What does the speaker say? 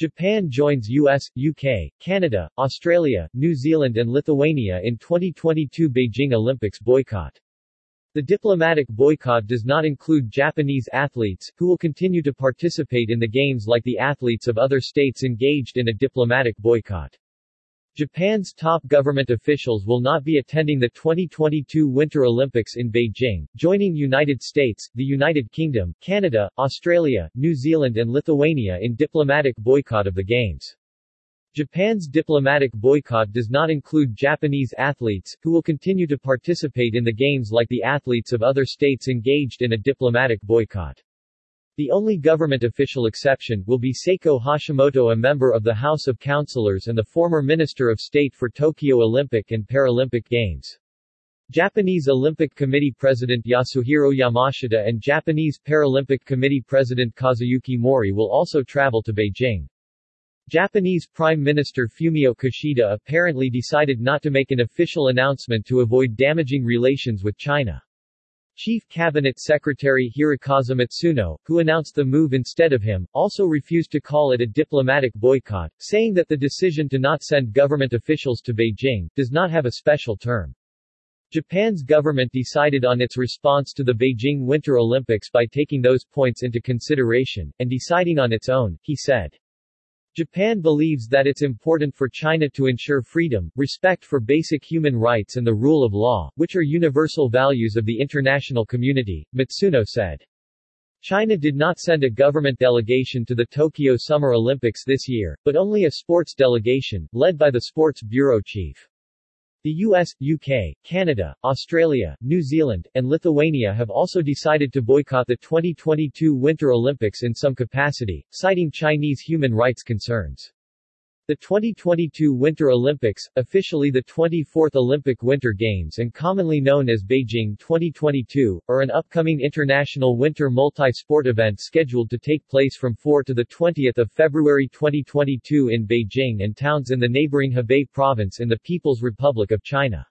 Japan joins US, UK, Canada, Australia, New Zealand and Lithuania in 2022 Beijing Olympics boycott. The diplomatic boycott does not include Japanese athletes, who will continue to participate in the Games like the athletes of other states engaged in a diplomatic boycott. Japan's top government officials will not be attending the 2022 Winter Olympics in Beijing, joining United States, the United Kingdom, Canada, Australia, New Zealand and Lithuania in diplomatic boycott of the Games. Japan's diplomatic boycott does not include Japanese athletes, who will continue to participate in the Games like the athletes of other states engaged in a diplomatic boycott. The only government official exception will be Seiko Hashimoto a member of the House of Councillors and the former Minister of State for Tokyo Olympic and Paralympic Games. Japanese Olympic Committee President Yasuhiro Yamashita and Japanese Paralympic Committee President Kazuyuki Mori will also travel to Beijing. Japanese Prime Minister Fumio Kishida apparently decided not to make an official announcement to avoid damaging relations with China. Chief Cabinet Secretary Hirokazu Matsuno, who announced the move instead of him, also refused to call it a diplomatic boycott, saying that the decision to not send government officials to Beijing does not have a special term. Japan's government decided on its response to the Beijing Winter Olympics by taking those points into consideration, and deciding on its own, he said. Japan believes that it's important for China to ensure freedom, respect for basic human rights and the rule of law, which are universal values of the international community, Mitsuno said. China did not send a government delegation to the Tokyo Summer Olympics this year, but only a sports delegation, led by the sports bureau chief. The US, UK, Canada, Australia, New Zealand, and Lithuania have also decided to boycott the 2022 Winter Olympics in some capacity, citing Chinese human rights concerns. The 2022 Winter Olympics, officially the 24th Olympic Winter Games and commonly known as Beijing 2022, are an upcoming international winter multi-sport event scheduled to take place from 4 to 20 February 2022 in Beijing and towns in the neighboring Hebei province in the People's Republic of China.